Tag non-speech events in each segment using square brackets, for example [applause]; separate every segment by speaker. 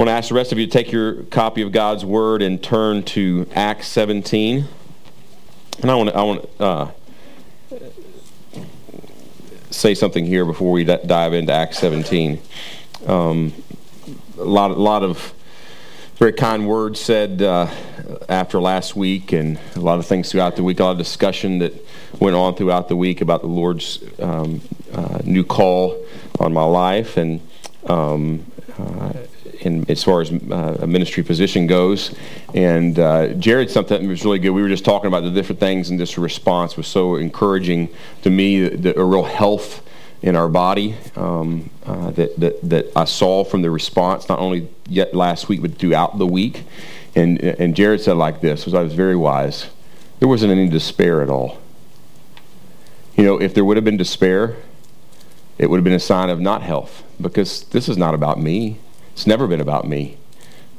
Speaker 1: want to ask the rest of you to take your copy of God's Word and turn to Acts 17. And I want to, I want to uh, say something here before we dive into Acts 17. Um, a lot, a lot of very kind words said uh, after last week, and a lot of things throughout the week. A lot of discussion that went on throughout the week about the Lord's um, uh, new call on my life, and um, uh, in, as far as uh, a ministry position goes. And uh, Jared, something was really good. We were just talking about the different things, and this response was so encouraging to me. The, the, a real health in our body um, uh, that, that, that I saw from the response, not only yet last week, but throughout the week. And, and Jared said like this, was I was very wise. There wasn't any despair at all. You know, if there would have been despair, it would have been a sign of not health because this is not about me. It's never been about me.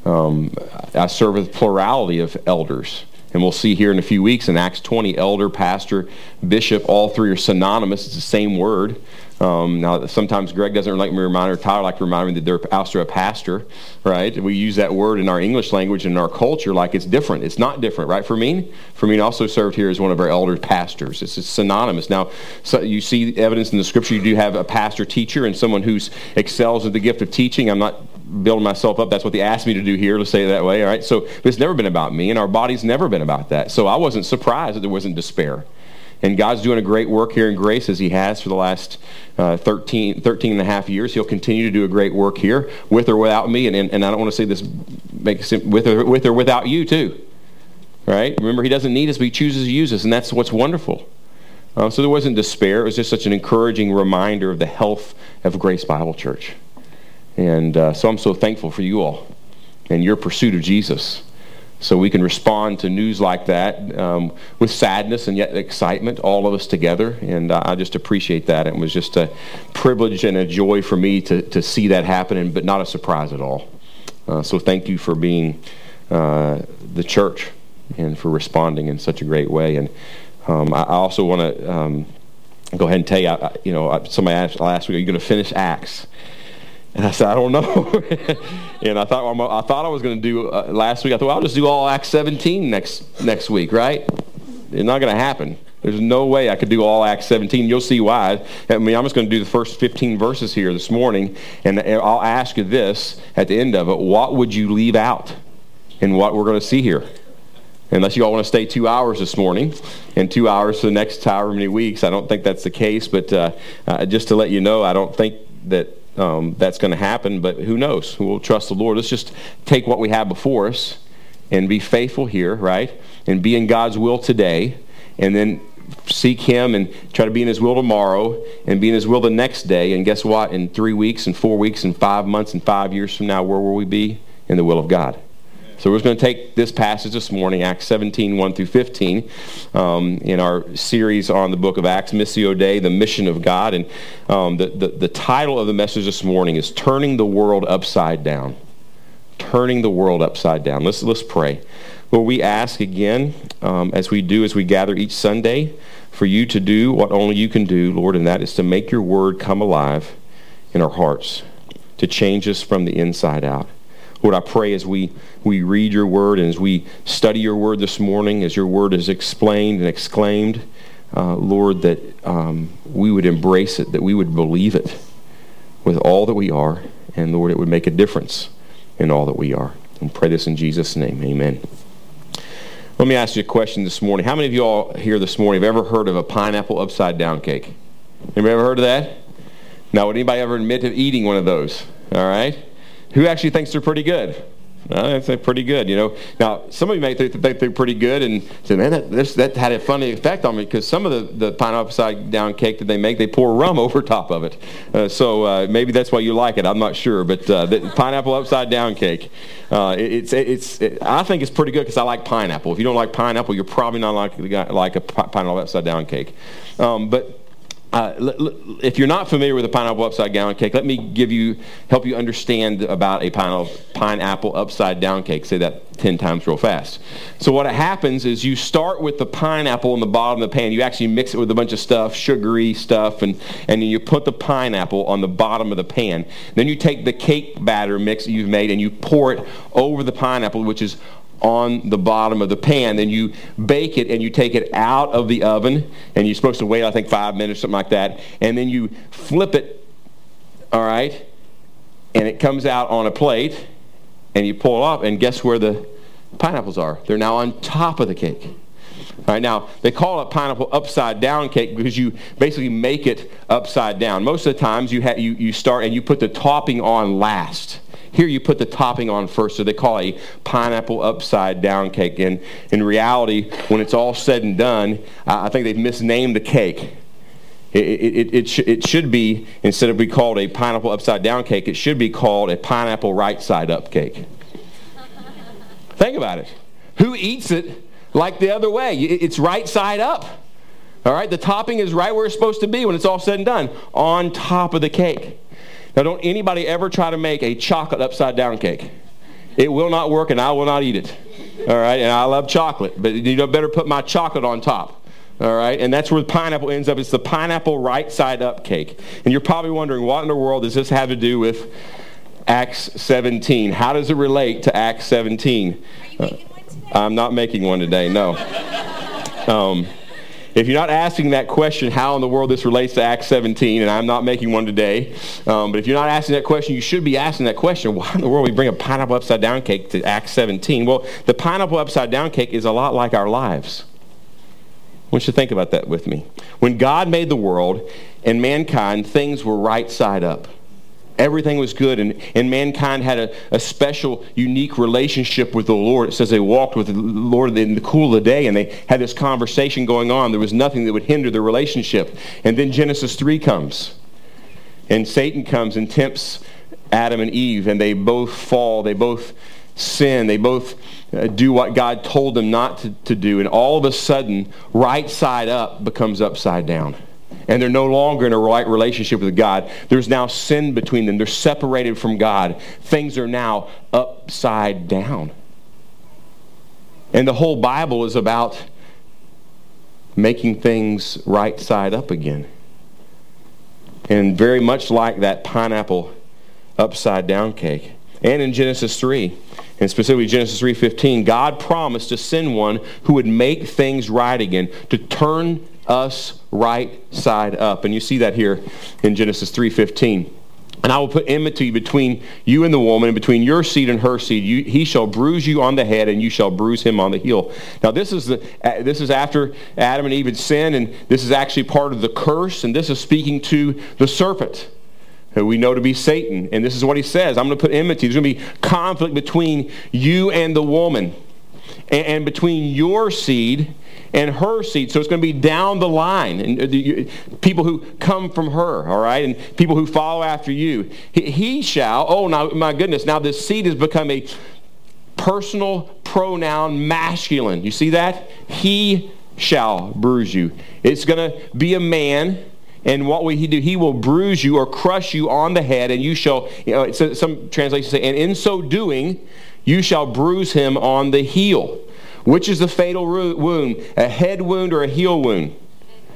Speaker 1: Um, I serve with plurality of elders. And we'll see here in a few weeks in Acts 20, elder, pastor, bishop, all three are synonymous. It's the same word. Um, now, sometimes Greg doesn't like me to remind, or Tyler like to remind me that they're also a pastor, right? We use that word in our English language and in our culture like it's different. It's not different, right? For me, for me, also served here as one of our elder pastors. It's, it's synonymous. Now, so you see evidence in the scripture. You do have a pastor teacher and someone who excels at the gift of teaching. I'm not building myself up. That's what they asked me to do here, let's say it that way, all right? So it's never been about me, and our body's never been about that. So I wasn't surprised that there wasn't despair. And God's doing a great work here in Grace as He has for the last uh, 13, 13 and a half years. He'll continue to do a great work here with or without me. And, and, and I don't want to say this make with or, with or without you, too. Right? Remember, He doesn't need us, but He chooses to use us, and that's what's wonderful. Uh, so there wasn't despair. It was just such an encouraging reminder of the health of Grace Bible Church. And uh, so I'm so thankful for you all and your pursuit of Jesus so we can respond to news like that um, with sadness and yet excitement, all of us together. And uh, I just appreciate that. It was just a privilege and a joy for me to, to see that happening, but not a surprise at all. Uh, so thank you for being uh, the church and for responding in such a great way. And um, I, also want to um, go ahead and tell you, I, you know, somebody asked last week, are you going to finish Acts? And I said, I don't know. [laughs] and I thought I thought I was going to do uh, last week. I thought well, I'll just do all Acts 17 next next week, right? It's not going to happen. There's no way I could do all Acts 17. You'll see why. I mean, I'm just going to do the first 15 verses here this morning, and I'll ask you this at the end of it: What would you leave out in what we're going to see here? Unless you all want to stay two hours this morning and two hours for the next however many weeks. I don't think that's the case, but uh, uh, just to let you know, I don't think that um, that's going to happen, but who knows? We'll trust the Lord. Let's just take what we have before us and be faithful here, right? And be in God's will today, and then seek Him and try to be in His will tomorrow and be in His will the next day. And guess what? In three weeks and four weeks and five months and five years from now, where will we be? In the will of God. So we're going to take this passage this morning, Acts 17, 1 through 15, um, in our series on the book of Acts, Missio Dei, the mission of God. And um, the, the, the title of the message this morning is Turning the World Upside Down. Turning the World Upside Down. Let's, let's pray. Lord, we ask again, um, as we do, as we gather each Sunday, for you to do what only you can do, Lord, and that is to make your word come alive in our hearts, to change us from the inside out. Lord, I pray as we, we read your word and as we study your word this morning, as your word is explained and exclaimed, uh, Lord, that um, we would embrace it, that we would believe it with all that we are, and Lord, it would make a difference in all that we are. And pray this in Jesus' name. Amen. Let me ask you a question this morning. How many of you all here this morning have ever heard of a pineapple upside down cake? Anybody ever heard of that? Now, would anybody ever admit to eating one of those? All right? Who actually thinks they're pretty good? I'd say pretty good, you know. Now, some of you may think, they're pretty good and say, man, that, this, that had a funny effect on me because some of the, the pineapple upside down cake that they make, they pour rum [laughs] over top of it. Uh, so uh, maybe that's why you like it. I'm not sure. But uh, the pineapple upside down cake, uh, it, it's, it's, it, I think it's pretty good because I like pineapple. If you don't like pineapple, you're probably not like, like a pineapple upside down cake. Um, but uh, if you're not familiar with a pineapple upside down cake, let me give you help you understand about a pineapple upside down cake. Say that 10 times real fast. So what happens is you start with the pineapple in the bottom of the pan. You actually mix it with a bunch of stuff, sugary stuff, and, and then you put the pineapple on the bottom of the pan. Then you take the cake batter mix that you've made and you pour it over the pineapple, which is on the bottom of the pan. Then you bake it and you take it out of the oven, and you're supposed to wait, I think, five minutes, something like that. And then you flip it, all right, and it comes out on a plate, and you pull it off, and guess where the pineapples are? They're now on top of the cake. All right, now they call it pineapple upside down cake because you basically make it upside down. Most of the times you, ha- you, you start and you put the topping on last. Here you put the topping on first, so they call it a pineapple upside down cake. And in reality, when it's all said and done, I think they've misnamed the cake. It, it, it, sh- it should be, instead of be called a pineapple upside down cake, it should be called a pineapple right side up cake. [laughs] Think about it. Who eats it like the other way? It's right side up. All right, the topping is right where it's supposed to be when it's all said and done, on top of the cake. Now, don't anybody ever try to make a chocolate upside down cake. It will not work, and I will not eat it. All right, and I love chocolate, but you better put my chocolate on top. All right, and that's where the pineapple ends up. It's the pineapple right side up cake. And you're probably wondering, what in the world does this have to do with Acts 17? How does it relate to Acts 17?
Speaker 2: Uh,
Speaker 1: I'm not making one today, no. [laughs] Um, if you're not asking that question, how in the world this relates to Acts 17, and I'm not making one today, um, but if you're not asking that question, you should be asking that question. Why in the world we bring a pineapple upside down cake to Acts 17? Well, the pineapple upside down cake is a lot like our lives. I want you to think about that with me. When God made the world and mankind, things were right side up. Everything was good, and, and mankind had a, a special, unique relationship with the Lord. It says they walked with the Lord in the cool of the day, and they had this conversation going on. There was nothing that would hinder the relationship. And then Genesis 3 comes, and Satan comes and tempts Adam and Eve, and they both fall. They both sin. They both uh, do what God told them not to, to do. And all of a sudden, right side up becomes upside down and they're no longer in a right relationship with God. There's now sin between them. They're separated from God. Things are now upside down. And the whole Bible is about making things right side up again. And very much like that pineapple upside down cake. And in Genesis 3, and specifically Genesis 3:15, God promised to send one who would make things right again, to turn us right side up. And you see that here in Genesis 3:15. And I will put enmity between you and the woman, and between your seed and her seed. You, he shall bruise you on the head, and you shall bruise him on the heel. Now, this is, the, uh, this is after Adam and Eve had sinned, and this is actually part of the curse, and this is speaking to the serpent, who we know to be Satan. And this is what he says I'm going to put enmity. There's going to be conflict between you and the woman, and, and between your seed and her seed. So it's going to be down the line. And uh, people who come from her, all right, and people who follow after you. He, shall, oh, now, my goodness, now this seed has become a personal pronoun masculine. You see that? He shall bruise you. It's going to be a man. And what will he do? He will bruise you or crush you on the head, and you shall, you know, some translations say, and in so doing, you shall bruise him on the heel. Which is the fatal wound? A head wound or a heel wound?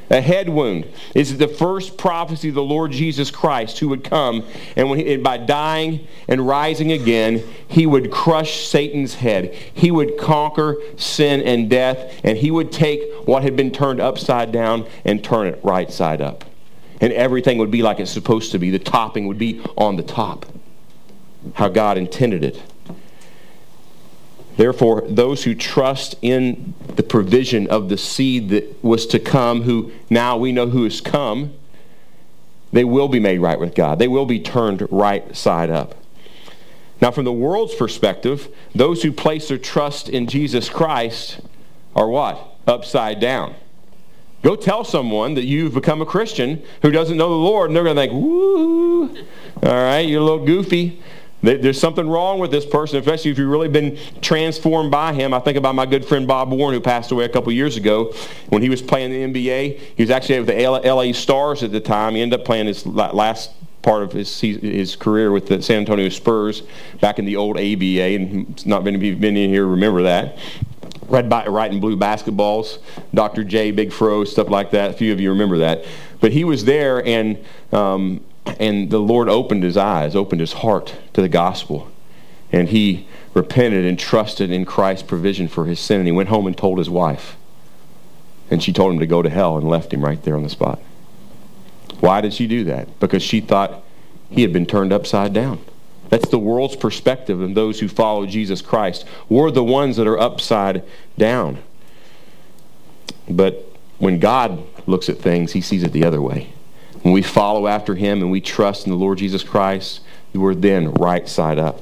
Speaker 1: A head wound is the first prophecy of the Lord Jesus Christ who would come and, when he, and by dying and rising again, he would crush Satan's head. He would conquer sin and death, and he would take what had been turned upside down and turn it right side up. And everything would be like it's supposed to be. The topping would be on the top. How God intended it. Therefore, those who trust in the provision of the seed that was to come, who now we know who has come, they will be made right with God. They will be turned right side up. Now, from the world's perspective, those who place their trust in Jesus Christ are what? Upside down. Go tell someone that you've become a Christian who doesn't know the Lord, and they're going to think, woo, all right, you're a little goofy. There's something wrong with this person, especially if you've really been transformed by him. I think about my good friend Bob Warren, who passed away a couple years ago. When he was playing the NBA, he was actually with the LA Stars at the time. He ended up playing his last part of his his career with the San Antonio Spurs back in the old ABA, and not many of you been in here remember that. Red, white, and blue basketballs, Dr. J, Big Fro, stuff like that. A few of you remember that. But he was there, and um, and the Lord opened his eyes, opened his heart to the gospel, and he repented and trusted in Christ's provision for his sin. And he went home and told his wife, and she told him to go to hell and left him right there on the spot. Why did she do that? Because she thought he had been turned upside down. That's the world's perspective and those who follow Jesus Christ. We're the ones that are upside down. But when God looks at things, he sees it the other way. When we follow after him and we trust in the Lord Jesus Christ, we're then right side up.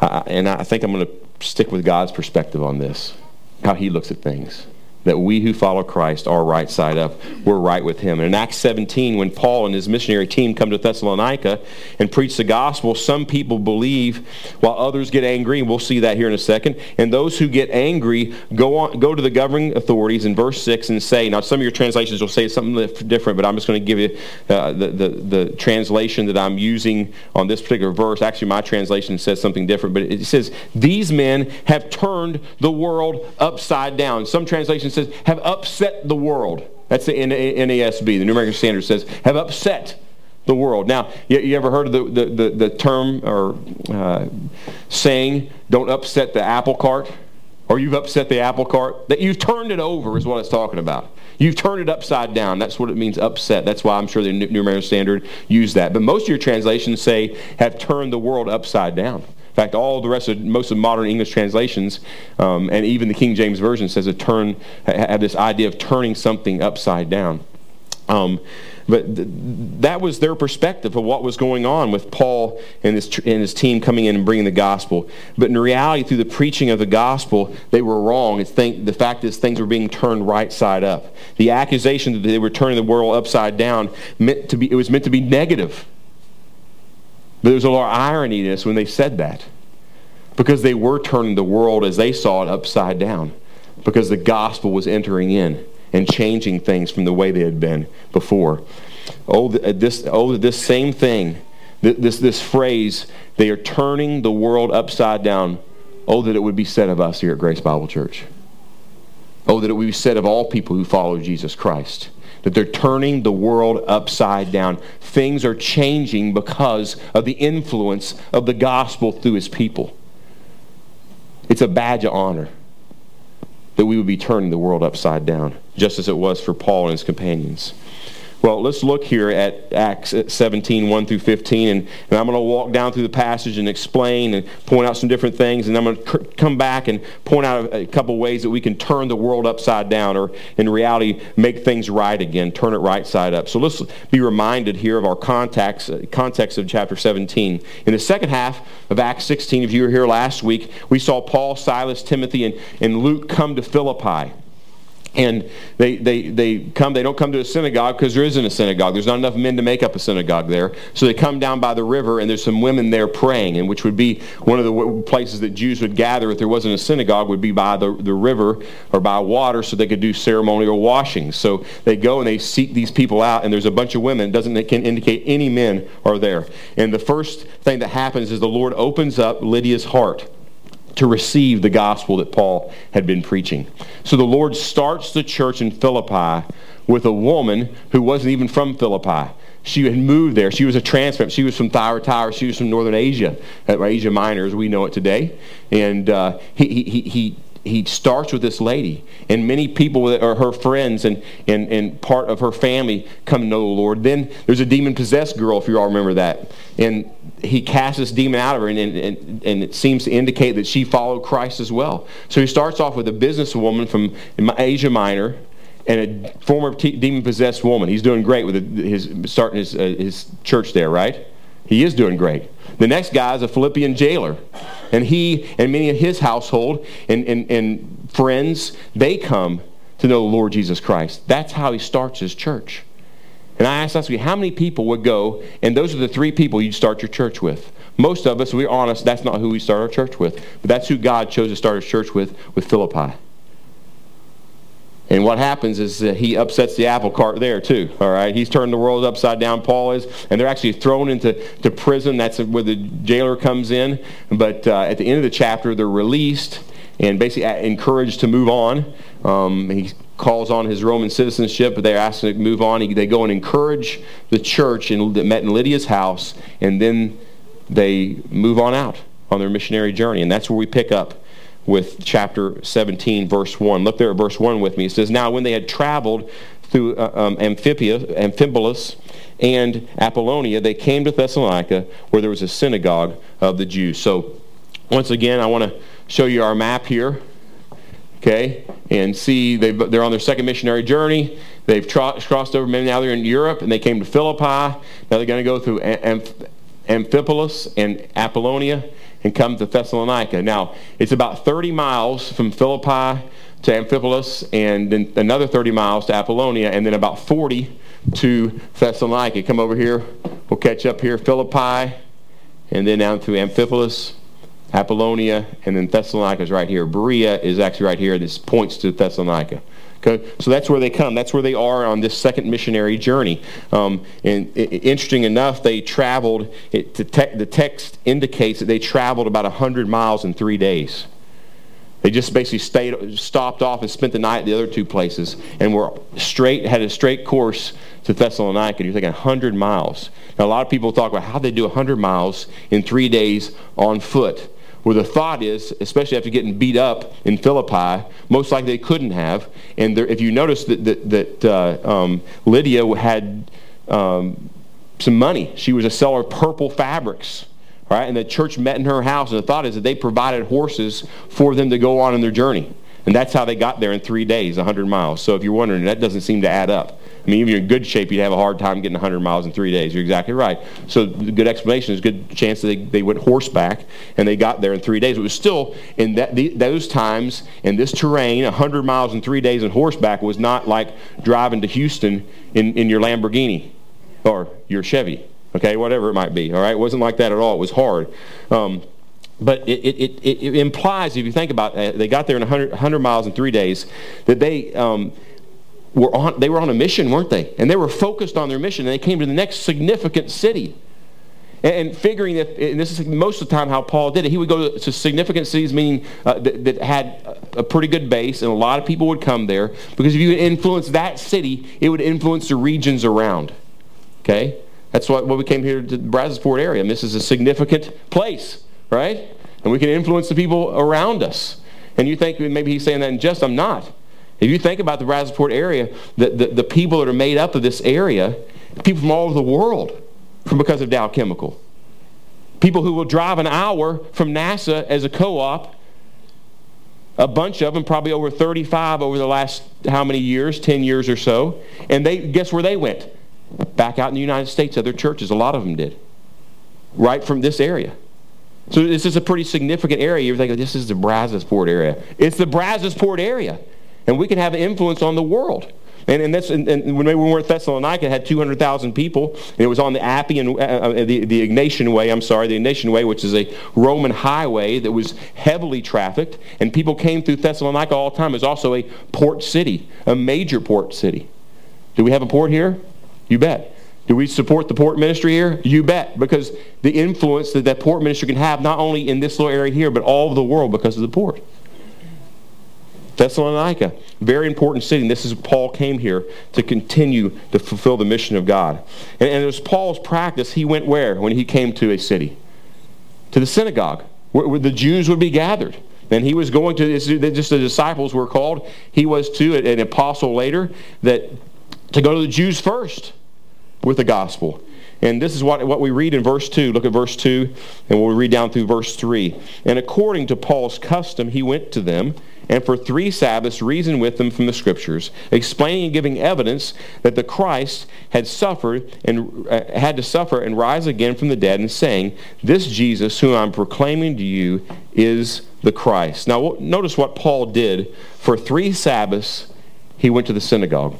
Speaker 1: and I think I'm going to stick with God's perspective on this, how he looks at things that we who follow Christ are right side up. We're right with him. And in Acts 17, when Paul and his missionary team come to Thessalonica and preach the gospel, some people believe while others get angry, and we'll see that here in a second. And those who get angry go on go to the governing authorities in verse 6 and say, now some of your translations will say something different, but I'm just going to give you uh, the, the, the translation that I'm using on this particular verse. Actually, my translation says something different, but it says, these men have turned the world upside down. Some translations says, have upset the world. That's the NASB, the New American Standard says, have upset the world. Now, you, you ever heard of the, the, the, the term or uh, saying, don't upset the apple cart? Or you've upset the apple cart? That you've turned it over is what it's talking about. You've turned it upside down. That's what it means, upset. That's why I'm sure the New American Standard used that. But most of your translations say, have turned the world upside down fact, all the rest of most of modern English translations, um, and even the King James Version says a turn, have this idea of turning something upside down. Um, but th- that was their perspective of what was going on with Paul and his, tr- and his team coming in and bringing the gospel. But in reality, through the preaching of the gospel, they were wrong. It's th- the fact is, things were being turned right side up. The accusation that they were turning the world upside down meant to be it was meant to be negative. But there's a lot of irony in this when they said that. Because they were turning the world as they saw it upside down. Because the gospel was entering in and changing things from the way they had been before. Oh, uh, this, oh, this same thing, this, this phrase, they are turning the world upside down. Oh, that it would be said of us here at Grace Bible Church. Oh, that it would be said of all people who follow Jesus Christ that they're turning the world upside down. Things are changing because of the influence of the gospel through his people. It's a badge of honor that we would be turning the world upside down, just as it was for Paul and his companions. Well, let's look here at Acts 17, 1 through 15, and, and I'm going to walk down through the passage and explain and point out some different things, and I'm going to come back and point out a, a couple ways that we can turn the world upside down, or in reality, make things right again, turn it right side up. So let's be reminded here of our context, uh, context of chapter 17. In the second half of Acts 16, if you were here last week, we saw Paul, Silas, Timothy, and, and Luke come to Philippi and they, they, they come they don't come to a synagogue because there isn't a synagogue. There's not enough men to make up a synagogue there. So they come down by the river and there's some women there praying and which would be one of the places that jews would gather if there wasn't a synagogue would be by the, the river or by water so they could do ceremonial washings so they go and they seek these people out and there's a bunch of women. It doesn't it can indicate any men are there. And the first thing that happens is the lord opens up lydia's heart to receive the gospel that Paul had been preaching. So the Lord starts the church in Philippi with a woman who wasn't even from Philippi. She had moved there. She was a transplant. She was from Thyatira. She was from Northern Asia, uh, Asia Minor as we know it today. And uh, he, he, he, he starts with this lady. And many people are her friends and, and, and part of her family come to know the Lord. Then there's a demon possessed girl, if you all remember that. And he casts this demon out of her, and, and, and it seems to indicate that she followed Christ as well. So he starts off with a businesswoman from Asia Minor and a former demon possessed woman. He's doing great with his starting his, uh, his church there, right? He is doing great. The next guy is a Philippian jailer. And he and many of his household and, and, and friends, they come to know the Lord Jesus Christ. That's how he starts his church. And I asked last week, how many people would go, and those are the three people you'd start your church with? Most of us, we're honest, that's not who we start our church with. But that's who God chose to start his church with, with Philippi. And what happens is that he upsets the apple cart there too. All right, he's turned the world upside down. Paul is, and they're actually thrown into to prison. That's where the jailer comes in. But uh, at the end of the chapter, they're released and basically encouraged to move on. Um, he calls on his Roman citizenship, but they're asked to move on. He, they go and encourage the church and met in Lydia's house, and then they move on out on their missionary journey. And that's where we pick up with chapter 17, verse 1. Look there at verse 1 with me. It says, Now when they had traveled through uh, um, Amphipolis and Apollonia, they came to Thessalonica, where there was a synagogue of the Jews. So once again, I want to show you our map here. Okay, and see they're on their second missionary journey. They've tra- crossed over. maybe Now they're in Europe, and they came to Philippi. Now they're going to go through Amphipolis and Apollonia and come to Thessalonica. Now, it's about 30 miles from Philippi to Amphipolis and then another 30 miles to Apollonia and then about 40 to Thessalonica. Come over here. We'll catch up here, Philippi, and then down through Amphipolis, Apollonia, and then Thessalonica is right here. Berea is actually right here. This points to Thessalonica. Okay, so that's where they come. That's where they are on this second missionary journey. Um, and it, interesting enough, they traveled. It, the, te- the text indicates that they traveled about hundred miles in three days. They just basically stayed, stopped off and spent the night at the other two places, and were straight had a straight course to Thessalonica. You're thinking 100 miles. Now, a lot of people talk about how they do 100 miles in three days on foot where the thought is, especially after getting beat up in Philippi, most likely they couldn't have. And there, if you notice that, that, that uh, um, Lydia had um, some money, she was a seller of purple fabrics. Right? And the church met in her house, and the thought is that they provided horses for them to go on in their journey. And that's how they got there in three days, 100 miles. So if you're wondering, that doesn't seem to add up. I mean, if you're in good shape, you'd have a hard time getting 100 miles in three days. You're exactly right. So the good explanation is good chance that they, they went horseback and they got there in three days. It was still in that the, those times in this terrain, 100 miles in three days in horseback was not like driving to Houston in, in your Lamborghini or your Chevy. Okay, whatever it might be. All right, it wasn't like that at all. It was hard. Um, but it, it, it, it, implies, if you think about it, they got there in 100, 100 miles in three days, that they um, were on, they were on a mission, weren't they? And they were focused on their mission, and they came to the next significant city. And, and figuring that, and this is most of the time how Paul did it, he would go to, significant cities, meaning uh, that, that, had a pretty good base, and a lot of people would come there, because if you influence that city, it would influence the regions around. Okay? That's what, what we came here to the Brazosport area. And this is a significant place, right? And we can influence the people around us. And you think maybe he's saying that in jest. I'm not. If you think about the Brazosport area, the, the, the, people that are made up of this area, people from all over the world from because of Dow Chemical. People who will drive an hour from NASA as a co-op, a bunch of them, probably over 35 over the last how many years, 10 years or so. And they guess where they went? Back out in the United States, other churches, a lot of them did. Right from this area. So this is a pretty significant area. You're thinking, this is the Brazosport area. It's the Brazosport area and we can have influence on the world. And, and, that's, and, and when we were at Thessalonica, it had 200,000 people, and it was on the Appian, uh, uh, the, the Egnatian Way, I'm sorry, the Ignatian Way, which is a Roman highway that was heavily trafficked, and people came through Thessalonica all the time. It was also a port city, a major port city. Do we have a port here? You bet. Do we support the port ministry here? You bet, because the influence that that port ministry can have, not only in this little area here, but all over the world because of the port. Thessalonica, very important city. And this is Paul came here to continue to fulfill the mission of God. And, and it was Paul's practice. He went where when he came to a city? To the synagogue, where, where the Jews would be gathered. And he was going to, just the disciples were called. He was to an apostle later that to go to the Jews first with the gospel. And this is what, what we read in verse 2. Look at verse 2, and we'll read down through verse 3. And according to Paul's custom, he went to them and for three Sabbaths reasoned with them from the Scriptures, explaining and giving evidence that the Christ had suffered and uh, had to suffer and rise again from the dead, and saying, "This Jesus, whom I'm proclaiming to you, is the Christ." Now, notice what Paul did for three Sabbaths. He went to the synagogue.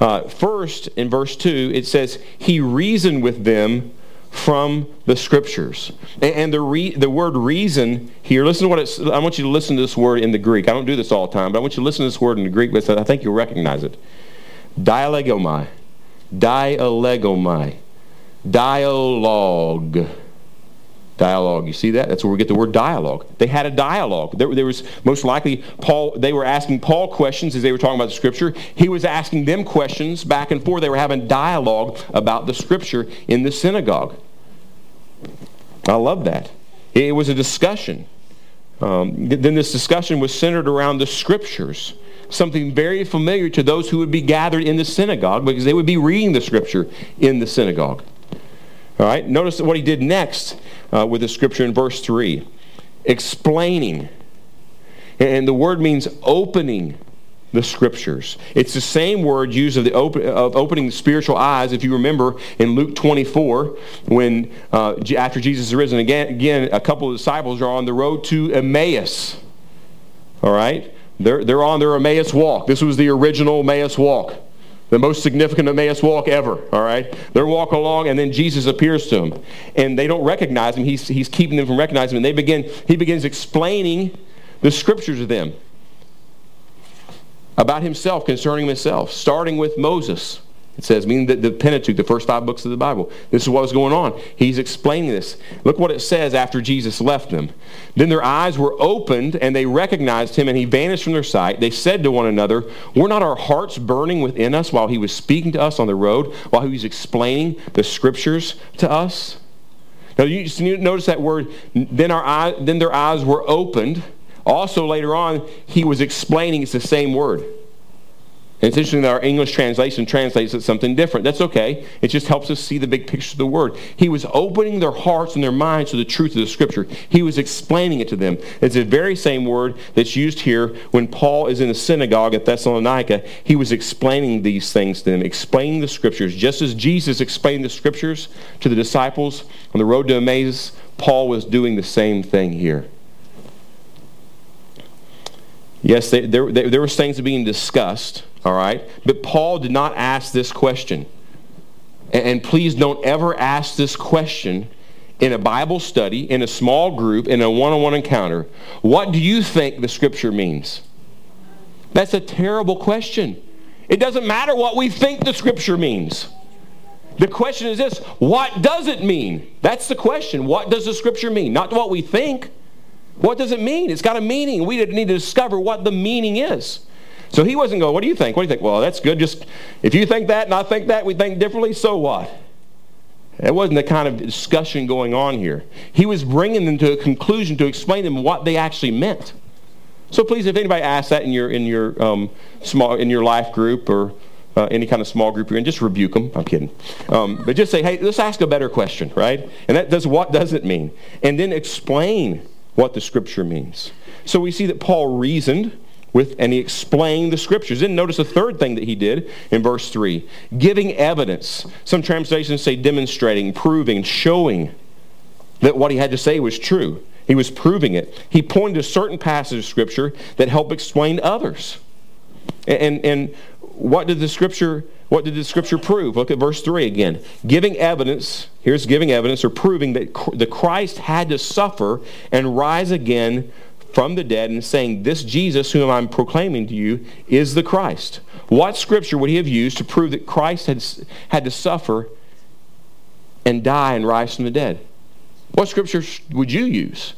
Speaker 1: Uh, first, in verse 2, it says, He reasoned with them from the scriptures. And, the, re, the word reason here, listen to what it's, I want you to listen to this word in the Greek. I don't do this all the time, but I want you to listen to this word in the Greek, but I think you'll recognize it. Dialegomai. Dialegomai. Dialogue dialogue. You see that? That's where we get the word dialogue. They had a dialogue. There, there, was most likely Paul. They were asking Paul questions as they were talking about the scripture. He was asking them questions back and forth. They were having dialogue about the scripture in the synagogue. I love that. It was a discussion. Um, then this discussion was centered around the scriptures. Something very familiar to those who would be gathered in the synagogue because they would be reading the scripture in the synagogue. All right, notice what he did next uh, with the scripture in verse 3 explaining. And the word means opening the scriptures. It's the same word used of, the open, of opening the spiritual eyes. If you remember in Luke 24, when uh, after Jesus is risen again, again, a couple of disciples are on the road to Emmaus. All right, they're they're on their Emmaus walk. This was the original Emmaus walk the most significant Emmaus walk ever, all right? They're walking along, and then Jesus appears to them. And they don't recognize him. He's, he's keeping them from recognizing him. And they begin, he begins explaining the scriptures to them about himself, concerning himself, starting with Moses. It says, meaning the, the Pentateuch, the first five books of the Bible. This is what was going on. He's explaining this. Look what it says after Jesus left them. Then their eyes were opened, and they recognized him, and he vanished from their sight. They said to one another, Were not our hearts burning within us while he was speaking to us on the road, while he was explaining the scriptures to us? Now, you notice that word, then, our eye, then their eyes were opened. Also, later on, he was explaining, it's the same word. And it's interesting that our English translation translates it something different. That's okay. It just helps us see the big picture of the word. He was opening their hearts and their minds to the truth of the scripture. He was explaining it to them. It's the very same word that's used here when Paul is in the synagogue at Thessalonica. He was explaining these things to them, explaining the scriptures. Just as Jesus explained the scriptures to the disciples on the road to Emmaus, Paul was doing the same thing here. Yes, they, there, there were things being discussed all right? But Paul did not ask this question. And please don't ever ask this question in a Bible study, in a small group, in a one on one encounter. What do you think the scripture means? That's a terrible question. It doesn't matter what we think the scripture means. The question is this what does it mean? That's the question. What does the scripture mean? Not what we think. What does it mean? It's got a meaning. We need to discover what the meaning is. So he wasn't going, what do you think? What do you think? Well, that's good. Just if you think that and I think that, we think differently, so what? That wasn't the kind of discussion going on here. He was bringing them to a conclusion to explain them what they actually meant. So please, if anybody asks that in your in your um, small in your life group or uh, any kind of small group you're in, just rebuke them. I'm kidding, um, but just say, hey, let's ask a better question, right? And that does what does it mean, and then explain what the scripture means. So we see that Paul reasoned with, and he explained the scriptures. Then notice a third thing that he did in verse 3 giving evidence. Some translations say demonstrating, proving, showing that what he had to say was true. He was proving it. He pointed to certain passages of scripture that help explain others. And, and what did the scripture what did the scripture prove? Look at verse 3 again. Giving evidence, here's giving evidence or proving that the Christ had to suffer and rise again from the dead and saying, This Jesus whom I'm proclaiming to you is the Christ. What scripture would he have used to prove that Christ had, had to suffer and die and rise from the dead? What scripture would you use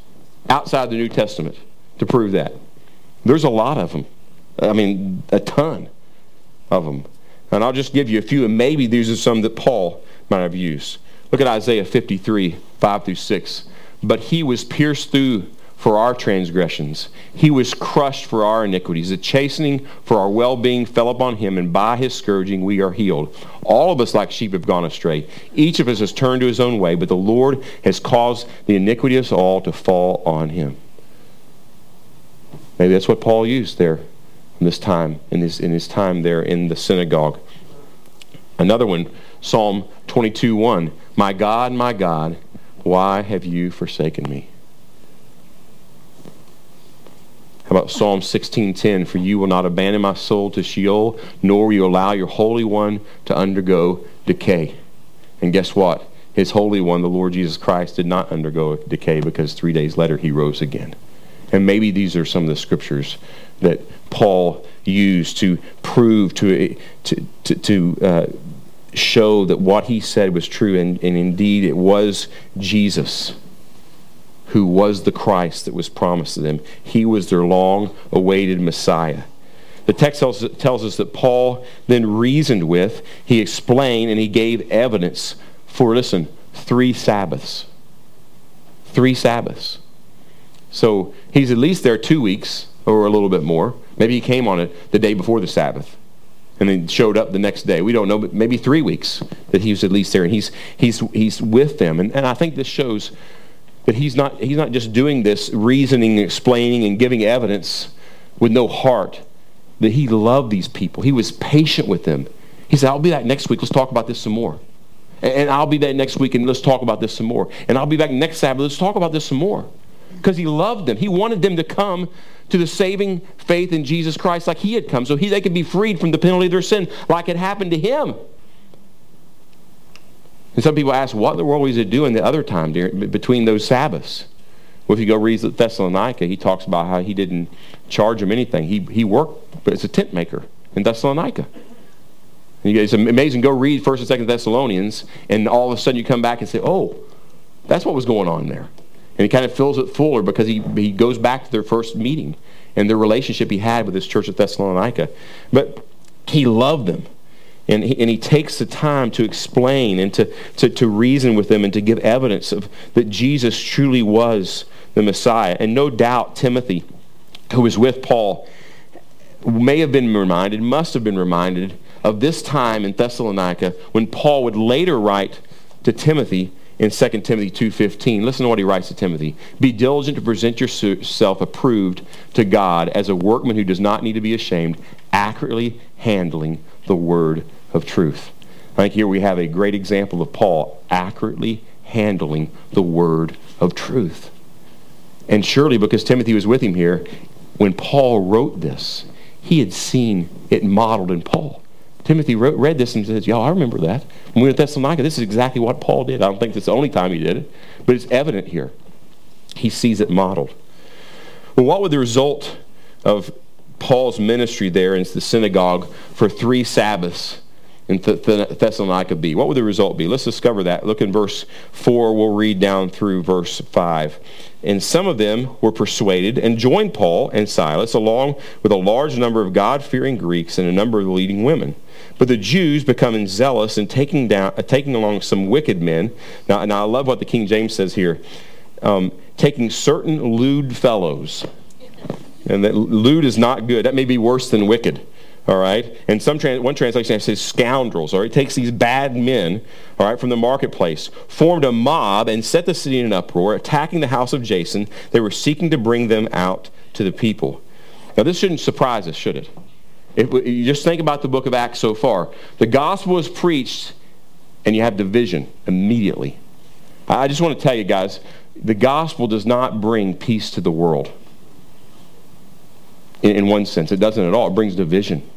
Speaker 1: outside the New Testament to prove that? There's a lot of them. I mean, a ton of them. And I'll just give you a few, and maybe these are some that Paul might have used. Look at Isaiah 53, 5 through 6. But he was pierced through for our transgressions. He was crushed for our iniquities. The chastening for our well being fell upon him, and by his scourging we are healed. All of us, like sheep, have gone astray. Each of us has turned to his own way, but the Lord has caused the iniquity of us all to fall on him. Maybe that's what Paul used there in this time, in his, in his time there in the synagogue. Another one, Psalm 22 1. My God, my God, why have you forsaken me? How about Psalm 16:10, "For you will not abandon my soul to Sheol, nor will you allow your Holy One to undergo decay." And guess what? His Holy One, the Lord Jesus Christ, did not undergo decay because three days later he rose again. And maybe these are some of the scriptures that Paul used to prove, to, to, to, to uh, show that what he said was true. And, and indeed, it was Jesus who was the Christ that was promised to them. He was their long awaited Messiah. The text tells, tells, us that Paul then reasoned with, he explained, and he gave evidence for, listen, three Sabbaths. Three Sabbaths. So he's at least there two weeks or a little bit more. Maybe he came on it the day before the Sabbath and then showed up the next day. We don't know, but maybe three weeks that he was at least there, and he's he's he's with them. And, and I think this shows that he's not he's not just doing this reasoning, explaining, and giving evidence with no heart. That he loved these people. He was patient with them. He said, "I'll be back next week. Let's talk about this some more." And I'll be back next week and let's talk about this some more. And I'll be back next Sabbath. Let's talk about this some more. Because he loved them. He wanted them to come to the saving faith in Jesus Christ like he had come, so he, they could be freed from the penalty of their sin like it happened to him. And some people ask, what in the world was he doing the other time during, between those Sabbaths? Well, if you go read Thessalonica, he talks about how he didn't charge them anything. He, he worked as a tent maker in Thessalonica. And it's amazing. Go read 1st and 2nd Thessalonians, and all of a sudden you come back and say, oh, that's what was going on there. And he kind of fills it fuller because he, he goes back to their first meeting and their relationship he had with his church at Thessalonica. But he loved them. And he, and he takes the time to explain and to, to, to reason with them and to give evidence of that Jesus truly was the Messiah. And no doubt Timothy, who was with Paul, may have been reminded, must have been reminded of this time in Thessalonica when Paul would later write to Timothy in 2 Timothy 2.15. Listen to what he writes to Timothy. Be diligent to present yourself approved to God as a workman who does not need to be ashamed, accurately handling the word of truth. I think here we have a great example of Paul accurately handling the word of truth. And surely because Timothy was with him here, when Paul wrote this, he had seen it modeled in Paul. Timothy wrote, read this and says, Y'all, I remember that. When we were at Thessalonica, this is exactly what Paul did. I don't think it's the only time he did it, but it's evident here. He sees it modeled. Well, what would the result of Paul's ministry there in the synagogue for three Sabbaths in Thessalonica be? What would the result be? Let's discover that. Look in verse 4. We'll read down through verse 5. And some of them were persuaded and joined Paul and Silas, along with a large number of God fearing Greeks and a number of leading women. But the Jews, becoming zealous and taking, down, uh, taking along some wicked men, now, now I love what the King James says here, um, taking certain lewd fellows. And that lewd is not good. That may be worse than wicked. All right, and some trans- one translation says scoundrels. All right, it takes these bad men, all right, from the marketplace, formed a mob and set the city in an uproar, attacking the house of Jason. They were seeking to bring them out to the people. Now, this shouldn't surprise us, should it? If you just think about the book of Acts so far. The gospel is preached, and you have division immediately. I just want to tell you guys the gospel does not bring peace to the world. In, in one sense, it doesn't at all. It brings division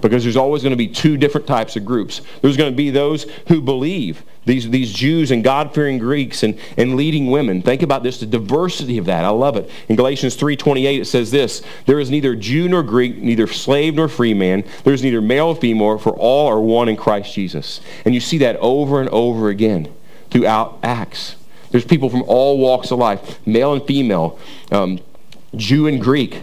Speaker 1: because there's always going to be two different types of groups. There's going to be those who believe, these, these Jews and God-fearing Greeks and, and leading women. Think about this, the diversity of that. I love it. In Galatians 3.28 it says this, There is neither Jew nor Greek, neither slave nor free man. There is neither male nor female, for all are one in Christ Jesus. And you see that over and over again throughout Acts. There's people from all walks of life, male and female, um, Jew and Greek,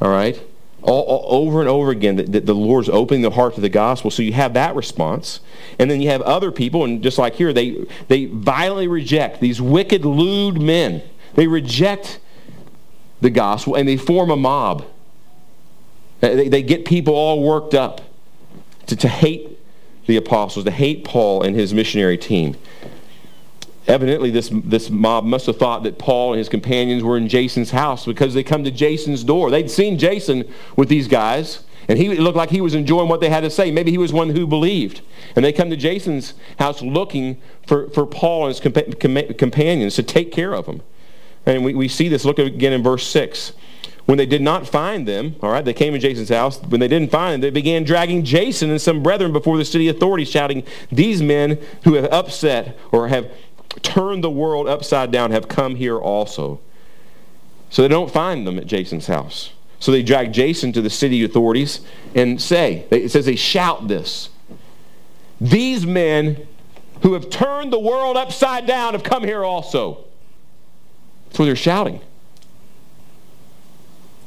Speaker 1: all right? All, all, over and over again that, that the Lord's opening the heart to the gospel. So you have that response. And then you have other people, and just like here, they, they violently reject these wicked, lewd men. They reject the gospel and they form a mob. They, they get people all worked up to, to hate the apostles, to hate Paul and his missionary team. Evidently, this, this mob must have thought that Paul and his companions were in Jason's house because they come to Jason's door. They'd seen Jason with these guys, and he looked like he was enjoying what they had to say. Maybe he was one who believed. And they come to Jason's house looking for, for Paul and his compa- companions to take care of them. And we, we see this. Look again in verse 6. When they did not find them, all right, they came to Jason's house. When they didn't find them, they began dragging Jason and some brethren before the city authorities, shouting, These men who have upset or have turned the world upside down have come here also. So they don't find them at Jason's house. So they drag Jason to the city authorities and say, it says they shout this. These men who have turned the world upside down have come here also. What they're shouting.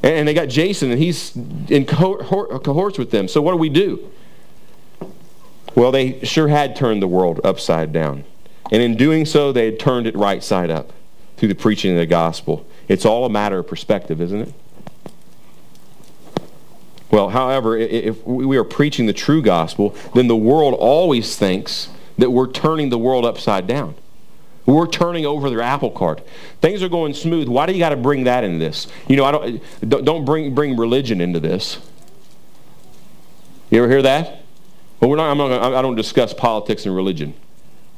Speaker 1: And they got Jason, and he's in cohorts with them. So what do we do? Well, they sure had turned the world upside down. And in doing so, they had turned it right side up through the preaching of the gospel. It's all a matter of perspective, isn't it? Well, however, if we are preaching the true gospel, then the world always thinks that we're turning the world upside down. We're turning over their apple cart. Things are going smooth. Why do you got to bring that into this? You know, I don't don't bring bring religion into this. You ever hear that? Well, we're not. I'm not I don't discuss politics and religion.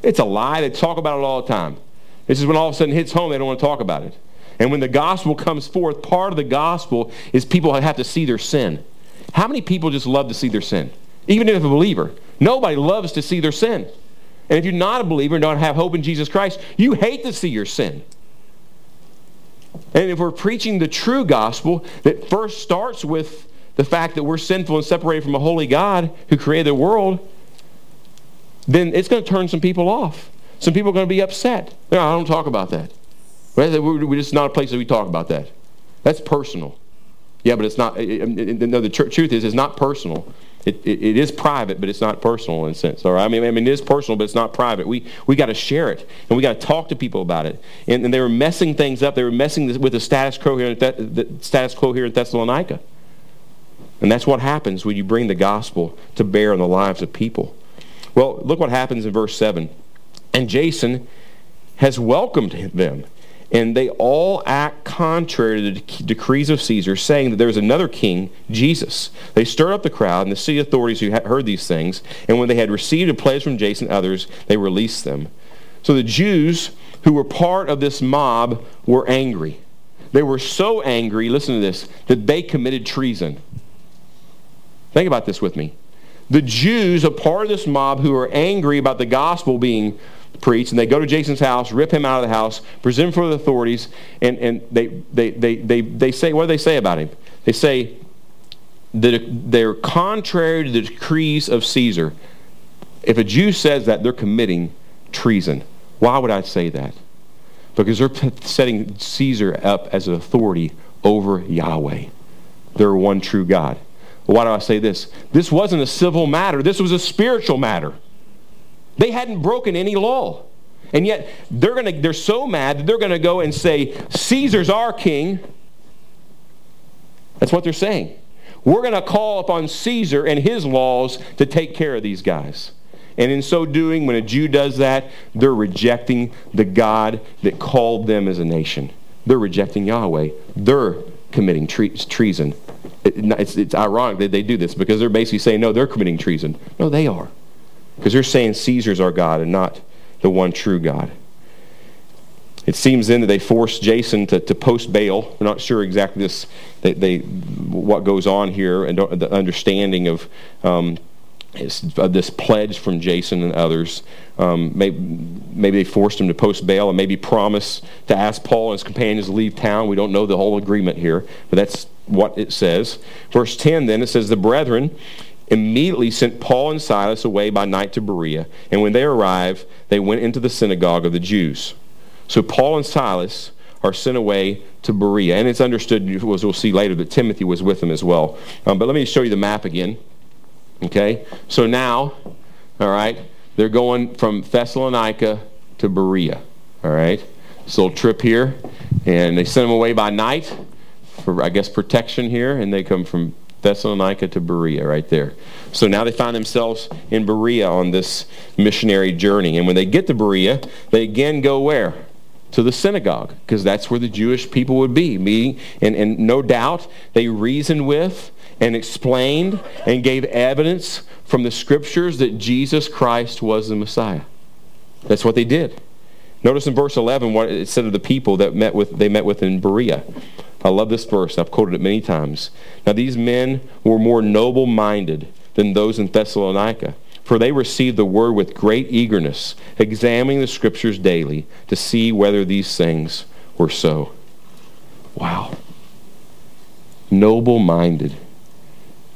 Speaker 1: It's a lie. They talk about it all the time. This is when all of a sudden hits home. They don't want to talk about it. And when the gospel comes forth, part of the gospel is people have to see their sin. How many people just love to see their sin? Even if a believer. Nobody loves to see their sin. And if you're not a believer and don't have hope in Jesus Christ, you hate to see your sin. And if we're preaching the true gospel that first starts with the fact that we're sinful and separated from a holy God who created the world, then it's going to turn some people off. Some people are going to be upset. No, I don't talk about that. We're just not a place that we talk about that. That's personal. Yeah, but it's not. Eh, eh, eh, no, the truth is, it's not personal. It, it, it is private, but it's not personal in a sense. All right? I mean, I mean, it is personal, but it's not private. We, we got to share it, and we got to talk to people about it. And, and they were messing things up. They were messing with the status quo here, the status quo here in Thessalonica. And that's what happens when you bring the gospel to bear on the lives of people. Well, look what happens in verse 7. And Jason has welcomed them and they all act contrary to the decrees of Caesar, saying that there is another king, Jesus. They stirred up the crowd and the city authorities who heard these things, and when they had received a pledge from Jason and others, they released them. So the Jews who were part of this mob were angry. They were so angry, listen to this, that they committed treason. Think about this with me. The Jews, a part of this mob who are angry about the gospel being preached, and they go to Jason's house, rip him out of the house, present him for the authorities, and, and they, they, they, they, they say, what do they say about him? They say that they're contrary to the decrees of Caesar. If a Jew says that, they're committing treason. Why would I say that? Because they're setting Caesar up as an authority over Yahweh, their one true God. Why do I say this? This wasn't a civil matter. This was a spiritual matter. They hadn't broken any law. And yet they're going to they're so mad that they're going to go and say Caesar's our king. That's what they're saying. We're going to call upon Caesar and his laws to take care of these guys. And in so doing, when a Jew does that, they're rejecting the God that called them as a nation. They're rejecting Yahweh. They're committing tre- treason. It's, it's ironic that they do this because they're basically saying, no, they're committing treason. No, they are. Because they're saying Caesar's our God and not the one true God. It seems then that they forced Jason to, to post bail. We're not sure exactly this, they, they, what goes on here and the understanding of um, this pledge from Jason and others. Um, maybe, maybe, they forced him to post bail and maybe promise to ask Paul and his companions to leave town. We don't know the whole agreement here, but that's what it says. Verse 10 then, it says, The brethren immediately sent Paul and Silas away by night to Berea. And when they arrived, they went into the synagogue of the Jews. So Paul and Silas are sent away to Berea. And it's understood, as we'll see later, that Timothy was with them as well. Um, but let me show you the map again. Okay? So now, all right, they're going from Thessalonica to Berea. All right? This little trip here. And they send them away by night for, I guess, protection here. And they come from Thessalonica to Berea, right there. So now they find themselves in Berea on this missionary journey. And when they get to Berea, they again go where? To the synagogue, because that's where the Jewish people would be. Me, and, and no doubt they reason with and explained and gave evidence from the scriptures that Jesus Christ was the Messiah. That's what they did. Notice in verse 11 what it said of the people that met with, they met with in Berea. I love this verse. I've quoted it many times. Now, these men were more noble minded than those in Thessalonica, for they received the word with great eagerness, examining the scriptures daily to see whether these things were so. Wow. Noble minded.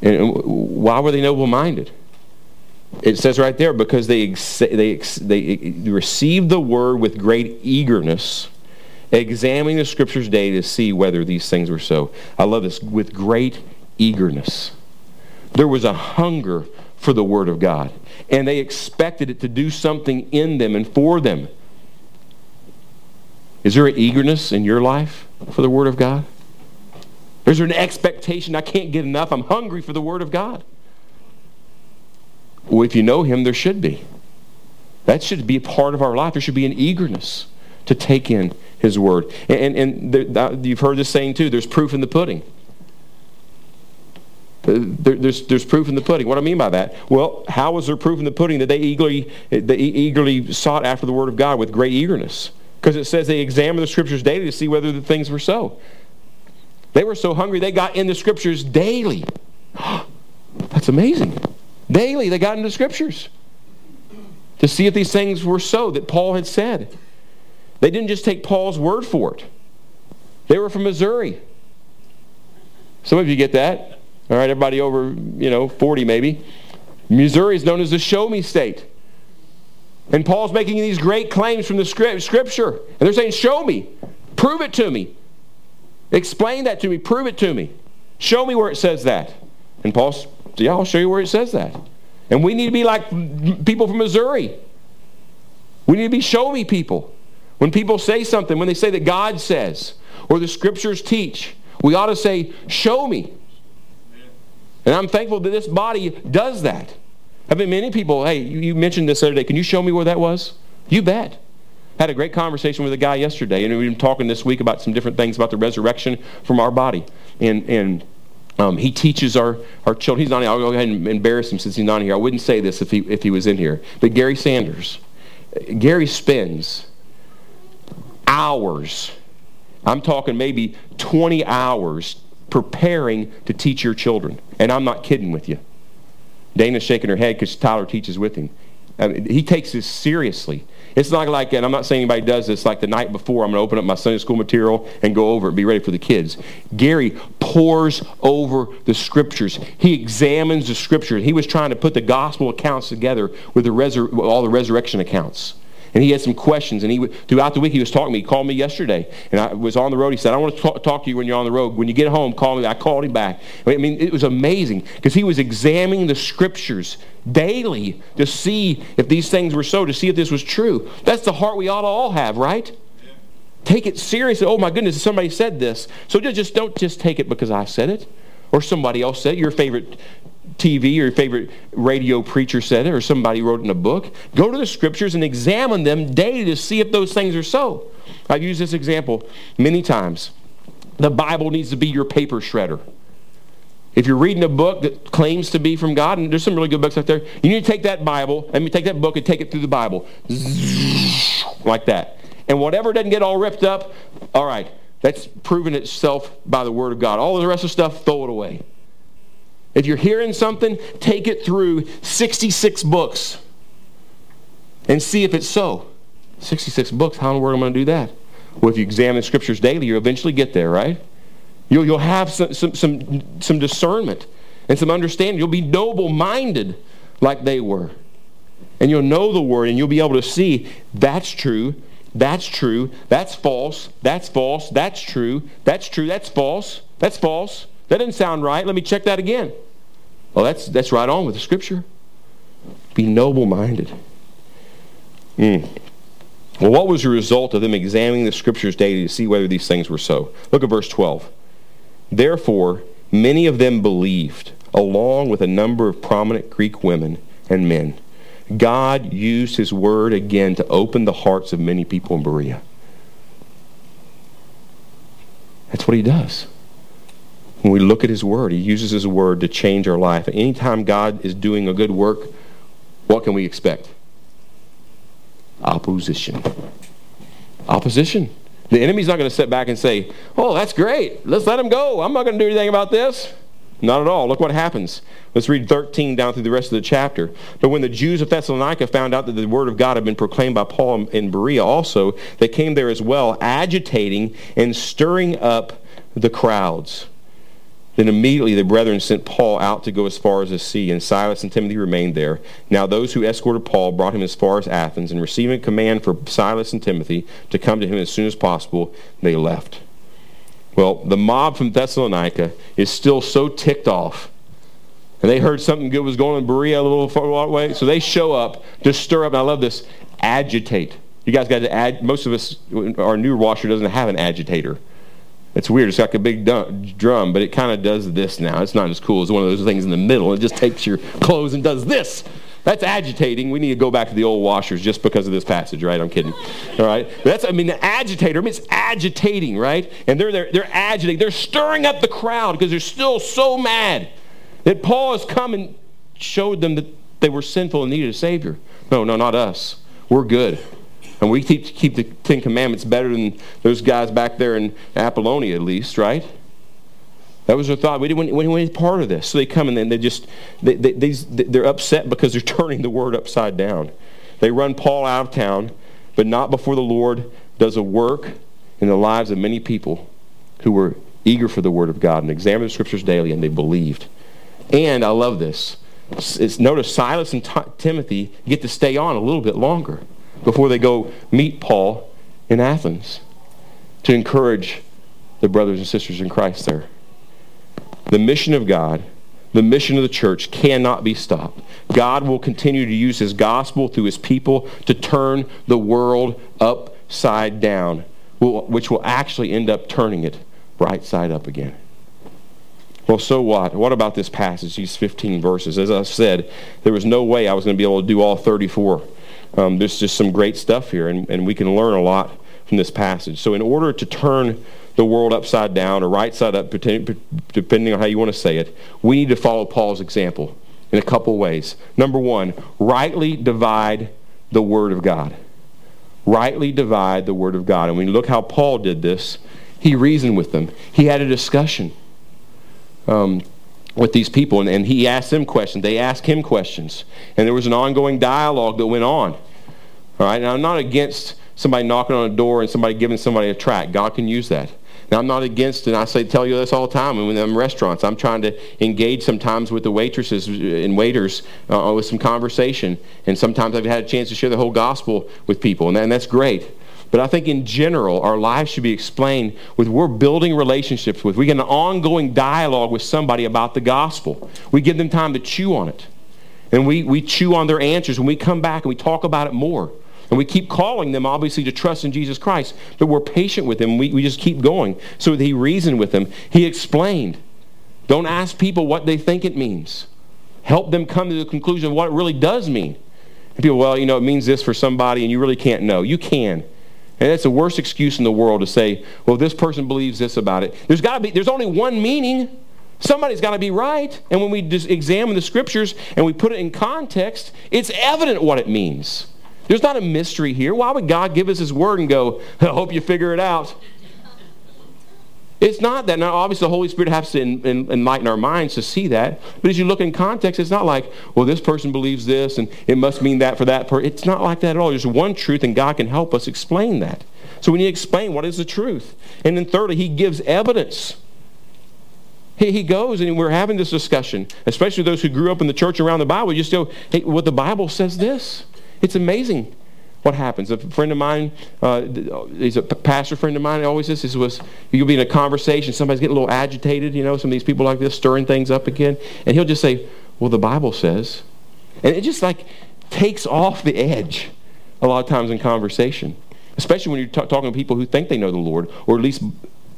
Speaker 1: And why were they noble minded? It says right there because they, they, they received the word with great eagerness, examining the scriptures daily to see whether these things were so. I love this. With great eagerness. There was a hunger for the word of God, and they expected it to do something in them and for them. Is there an eagerness in your life for the word of God? Is there an expectation? I can't get enough. I'm hungry for the word of God. Well, if you know him, there should be. That should be a part of our life. There should be an eagerness to take in his word. And, and, and you've heard this saying too there's proof in the pudding. Uh, there, there's, there's proof in the pudding. What do I mean by that? Well, how was there proof in the pudding that they eagerly, they eagerly sought after the word of God with great eagerness? Because it says they examined the scriptures daily to see whether the things were so. They were so hungry they got in the scriptures daily. [gasps] That's amazing. Daily, they got into scriptures to see if these things were so that Paul had said. They didn't just take Paul's word for it. They were from Missouri. Some of you get that. All right, everybody over, you know, 40 maybe. Missouri is known as the show me state. And Paul's making these great claims from the scripture. And they're saying, show me. Prove it to me. Explain that to me. Prove it to me. Show me where it says that. And Paul's yeah, I'll show you where it says that. And we need to be like people from Missouri. We need to be show me people. When people say something, when they say that God says or the scriptures teach, we ought to say, show me. And I'm thankful that this body does that. I mean, many people, hey, you mentioned this the other day. Can you show me where that was? You bet. Had a great conversation with a guy yesterday, and we've been talking this week about some different things about the resurrection from our body. And, and um, he teaches our, our children. He's not here. I'll go ahead and embarrass him since he's not here. I wouldn't say this if he, if he was in here. But Gary Sanders, Gary spends hours, I'm talking maybe 20 hours, preparing to teach your children. And I'm not kidding with you. Dana's shaking her head because Tyler teaches with him. I mean, he takes this seriously. It's not like, and I'm not saying anybody does this, like the night before, I'm going to open up my Sunday school material and go over it and be ready for the kids. Gary pores over the scriptures. He examines the scriptures. He was trying to put the gospel accounts together with the resur- all the resurrection accounts. And he had some questions. And he throughout the week, he was talking to me. He called me yesterday. And I was on the road. He said, I want to talk, talk to you when you're on the road. When you get home, call me. I called him back. I mean, it was amazing because he was examining the scriptures daily to see if these things were so, to see if this was true. That's the heart we ought to all have, right? Take it seriously. Oh my goodness, somebody said this. So just don't just take it because I said it or somebody else said it. Your favorite TV or your favorite radio preacher said it or somebody wrote in a book. Go to the scriptures and examine them daily to see if those things are so. I've used this example many times. The Bible needs to be your paper shredder. If you're reading a book that claims to be from God, and there's some really good books out there, you need to take that Bible, let me take that book and take it through the Bible. Like that. And whatever doesn't get all ripped up, all right, that's proven itself by the Word of God. All the rest of the stuff, throw it away. If you're hearing something, take it through 66 books and see if it's so. 66 books, how in the world am I going to do that? Well, if you examine the scriptures daily, you'll eventually get there, right? You'll, you'll have some, some, some, some discernment and some understanding. You'll be noble minded like they were. And you'll know the word and you'll be able to see that's true, that's true, that's false, that's false, that's true, that's true, that's false, that's false. That didn't sound right. Let me check that again. Well, that's, that's right on with the scripture. Be noble minded. Mm. Well, what was the result of them examining the scriptures daily to see whether these things were so? Look at verse 12. Therefore, many of them believed, along with a number of prominent Greek women and men. God used his word again to open the hearts of many people in Berea. That's what he does. When we look at his word, he uses his word to change our life. Anytime God is doing a good work, what can we expect? Opposition. Opposition. The enemy's not going to sit back and say, oh, that's great. Let's let him go. I'm not going to do anything about this. Not at all. Look what happens. Let's read 13 down through the rest of the chapter. But when the Jews of Thessalonica found out that the word of God had been proclaimed by Paul in Berea also, they came there as well, agitating and stirring up the crowds. Then immediately the brethren sent Paul out to go as far as the sea, and Silas and Timothy remained there. Now those who escorted Paul brought him as far as Athens, and receiving a command for Silas and Timothy to come to him as soon as possible, they left. Well, the mob from Thessalonica is still so ticked off. And they heard something good was going on in Berea a little far away, so they show up to stir up, and I love this, agitate. You guys got to add, most of us, our new washer doesn't have an agitator. It's weird. It's like a big drum, but it kind of does this now. It's not as cool as one of those things in the middle. It just takes your clothes and does this. That's agitating. We need to go back to the old washers just because of this passage, right? I'm kidding. All right. That's, I mean, the agitator, I mean, it's agitating, right? And they're, they're, they're agitating. They're stirring up the crowd because they're still so mad that Paul has come and showed them that they were sinful and needed a Savior. No, no, not us. We're good. And we keep, keep the Ten Commandments better than those guys back there in Apollonia, at least, right? That was their thought. We didn't want, we didn't any part of this. So they come and then they just, they, they, they're upset because they're [laughs] turning the word upside down. They run Paul out of town, but not before the Lord does a work in the lives of many people who were eager for the word of God and examined the scriptures daily and they believed. And I love this. It's, notice Silas and T- Timothy get to stay on a little bit longer before they go meet Paul in Athens to encourage the brothers and sisters in Christ there. The mission of God, the mission of the church cannot be stopped. God will continue to use his gospel through his people to turn the world upside down, which will actually end up turning it right side up again. Well, so what? What about this passage, these 15 verses? As I said, there was no way I was going to be able to do all 34 um, there's just some great stuff here, and, and we can learn a lot from this passage. So, in order to turn the world upside down or right side up, depending on how you want to say it, we need to follow Paul's example in a couple ways. Number one, rightly divide the Word of God. Rightly divide the Word of God. And when you look how Paul did this, he reasoned with them, he had a discussion. Um, with these people, and, and he asked them questions. They asked him questions. And there was an ongoing dialogue that went on. All right, now I'm not against somebody knocking on a door and somebody giving somebody a tract. God can use that. Now I'm not against, and I say tell you this all the time. When I'm restaurants, I'm trying to engage sometimes with the waitresses and waiters uh, with some conversation, and sometimes I've had a chance to share the whole gospel with people, and, that, and that's great. But I think in general, our lives should be explained with we're building relationships with. We get an ongoing dialogue with somebody about the gospel. We give them time to chew on it. And we, we chew on their answers and we come back and we talk about it more. And we keep calling them, obviously, to trust in Jesus Christ. But we're patient with them. We, we just keep going. So he reasoned with them. He explained. Don't ask people what they think it means. Help them come to the conclusion of what it really does mean. And people, well, you know, it means this for somebody, and you really can't know. You can. And that's the worst excuse in the world to say, well, this person believes this about it. There's got to be, there's only one meaning. Somebody's got to be right. And when we just examine the scriptures and we put it in context, it's evident what it means. There's not a mystery here. Why would God give us his word and go, I hope you figure it out? It's not that. Now, obviously, the Holy Spirit has to enlighten our minds to see that. But as you look in context, it's not like, well, this person believes this, and it must mean that for that person. It's not like that at all. There's one truth, and God can help us explain that. So we need to explain what is the truth. And then thirdly, he gives evidence. He, goes, and we're having this discussion, especially those who grew up in the church around the Bible. You still, hey, what the Bible says this. It's amazing what happens? A friend of mine, uh, he's a pastor friend of mine, always says, this was, you'll be in a conversation, somebody's getting a little agitated, you know, some of these people like this, stirring things up again, and he'll just say, well, the Bible says. And it just like takes off the edge a lot of times in conversation, especially when you're t- talking to people who think they know the Lord, or at least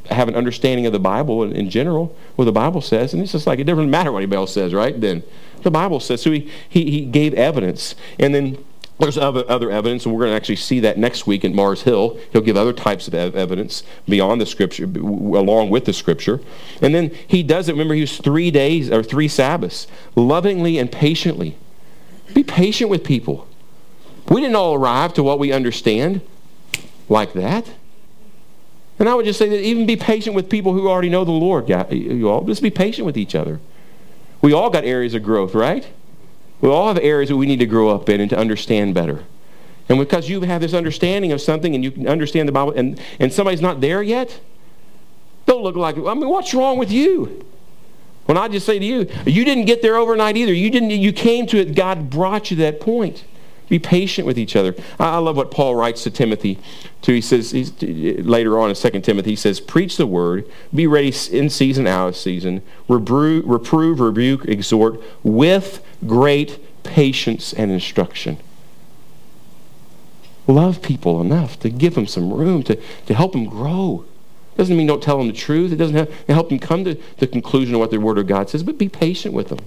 Speaker 1: have an understanding of the Bible in, in general, what the Bible says, and it's just like it doesn't matter what anybody else says, right? Then the Bible says. So he, he, he gave evidence, and then there's other, other evidence, and we're going to actually see that next week in Mars Hill. He'll give other types of evidence beyond the scripture, along with the scripture. And then he does it. Remember, he was three days or three Sabbaths, lovingly and patiently. Be patient with people. We didn't all arrive to what we understand like that. And I would just say that even be patient with people who already know the Lord. You all just be patient with each other. We all got areas of growth, right? We all have areas that we need to grow up in and to understand better. And because you have this understanding of something and you can understand the Bible and, and somebody's not there yet, don't look like, I mean, what's wrong with you? When I just say to you, you didn't get there overnight either. You didn't. You came to it. God brought you to that point. Be patient with each other. I love what Paul writes to Timothy. Too. He says later on in 2 Timothy, he says, "Preach the word. Be ready in season, out of season. Reprove, reprove, rebuke, exhort with great patience and instruction." Love people enough to give them some room to, to help them grow. Doesn't mean don't tell them the truth. It doesn't have, help them come to the conclusion of what the Word of God says, but be patient with them.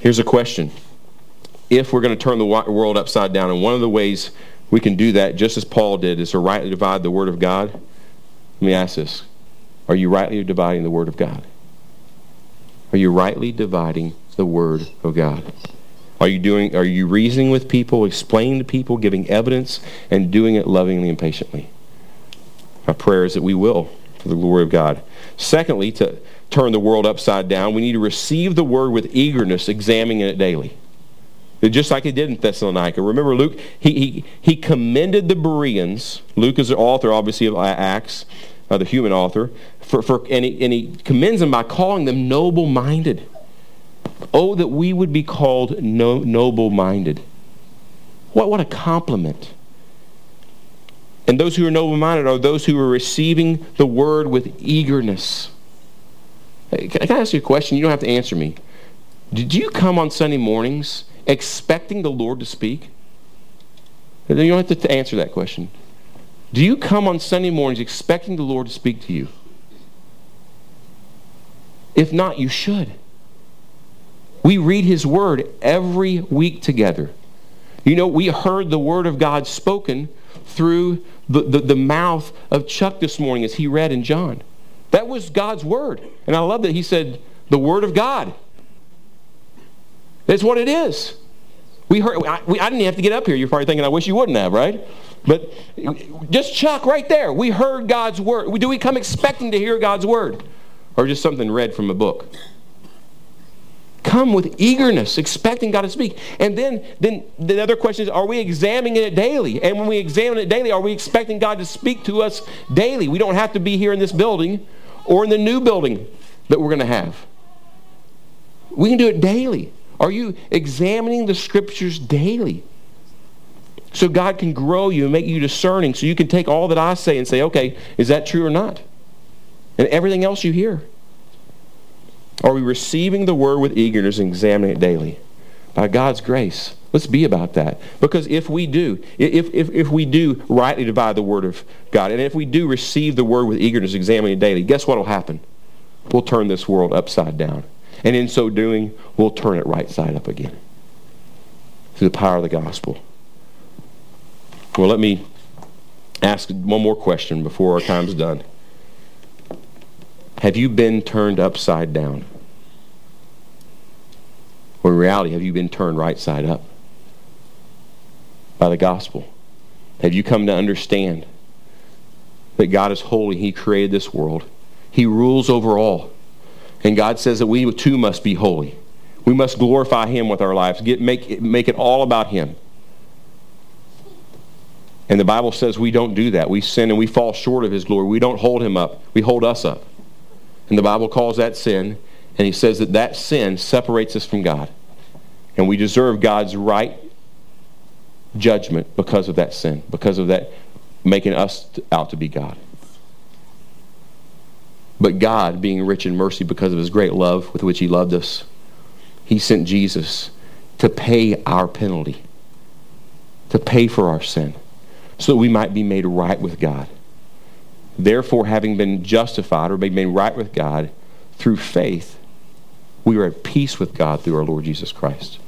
Speaker 1: Here's a question. If we're going to turn the world upside down, and one of the ways we can do that, just as Paul did, is to rightly divide the Word of God, let me ask this. Are you rightly dividing the Word of God? Are you rightly dividing the Word of God? Are you doing are you reasoning with people, explaining to people, giving evidence, and doing it lovingly and patiently? My prayer is that we will for the glory of God. Secondly, to turn the world upside down, we need to receive the word with eagerness, examining it daily. Just like he did in Thessalonica. Remember, Luke, he, he, he commended the Bereans. Luke is the author, obviously, of Acts, uh, the human author, for, for, and, he, and he commends them by calling them noble minded. Oh, that we would be called no, noble minded. What, what a compliment. And those who are noble minded are those who are receiving the word with eagerness. Can I ask you a question? You don't have to answer me. Did you come on Sunday mornings expecting the Lord to speak? You don't have to answer that question. Do you come on Sunday mornings expecting the Lord to speak to you? If not, you should. We read His Word every week together. You know, we heard the Word of God spoken through the, the, the mouth of Chuck this morning as he read in John. That was God's word. And I love that he said, the word of God. That's what it is. We heard, I, we, I didn't even have to get up here. You're probably thinking, I wish you wouldn't have, right? But just Chuck right there. We heard God's word. Do we come expecting to hear God's word? Or just something read from a book? come with eagerness, expecting God to speak. And then, then the other question is, are we examining it daily? And when we examine it daily, are we expecting God to speak to us daily? We don't have to be here in this building or in the new building that we're going to have. We can do it daily. Are you examining the scriptures daily? So God can grow you and make you discerning so you can take all that I say and say, okay, is that true or not? And everything else you hear. Are we receiving the word with eagerness and examining it daily? By God's grace. Let's be about that. Because if we do, if, if, if we do rightly divide the word of God, and if we do receive the word with eagerness, examining it daily, guess what will happen? We'll turn this world upside down. And in so doing, we'll turn it right side up again. Through the power of the gospel. Well, let me ask one more question before our time's done. Have you been turned upside down? Or in reality, have you been turned right side up by the gospel? Have you come to understand that God is holy? He created this world. He rules over all. And God says that we too must be holy. We must glorify Him with our lives, Get, make, make it all about Him. And the Bible says we don't do that. We sin and we fall short of His glory. We don't hold Him up, we hold us up. And the Bible calls that sin, and he says that that sin separates us from God. And we deserve God's right judgment because of that sin, because of that making us out to be God. But God, being rich in mercy because of his great love with which he loved us, he sent Jesus to pay our penalty, to pay for our sin, so that we might be made right with God. Therefore, having been justified or made right with God through faith, we are at peace with God through our Lord Jesus Christ.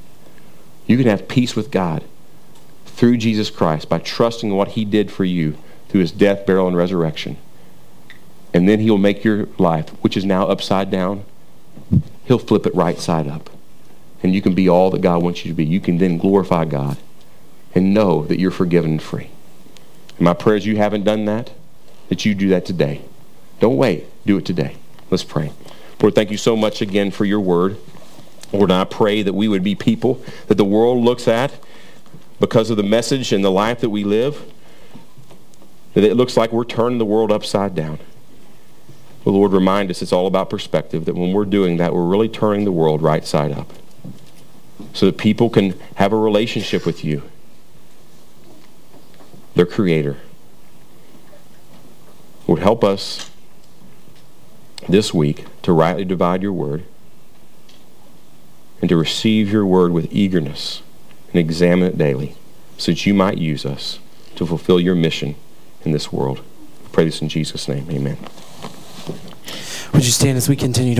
Speaker 1: You can have peace with God through Jesus Christ by trusting what he did for you through his death, burial, and resurrection. And then he'll make your life, which is now upside down, he'll flip it right side up. And you can be all that God wants you to be. You can then glorify God and know that you're forgiven and free. And my prayer is you haven't done that that you do that today. Don't wait. Do it today. Let's pray. Lord, thank you so much again for your word. Lord, I pray that we would be people that the world looks at because of the message and the life that we live, that it looks like we're turning the world upside down. Well, Lord, remind us it's all about perspective, that when we're doing that, we're really turning the world right side up so that people can have a relationship with you, their creator. Would help us this week to rightly divide your word and to receive your word with eagerness and examine it daily so that you might use us to fulfill your mission in this world. Pray this in Jesus' name. Amen.
Speaker 2: Would you stand as we continue to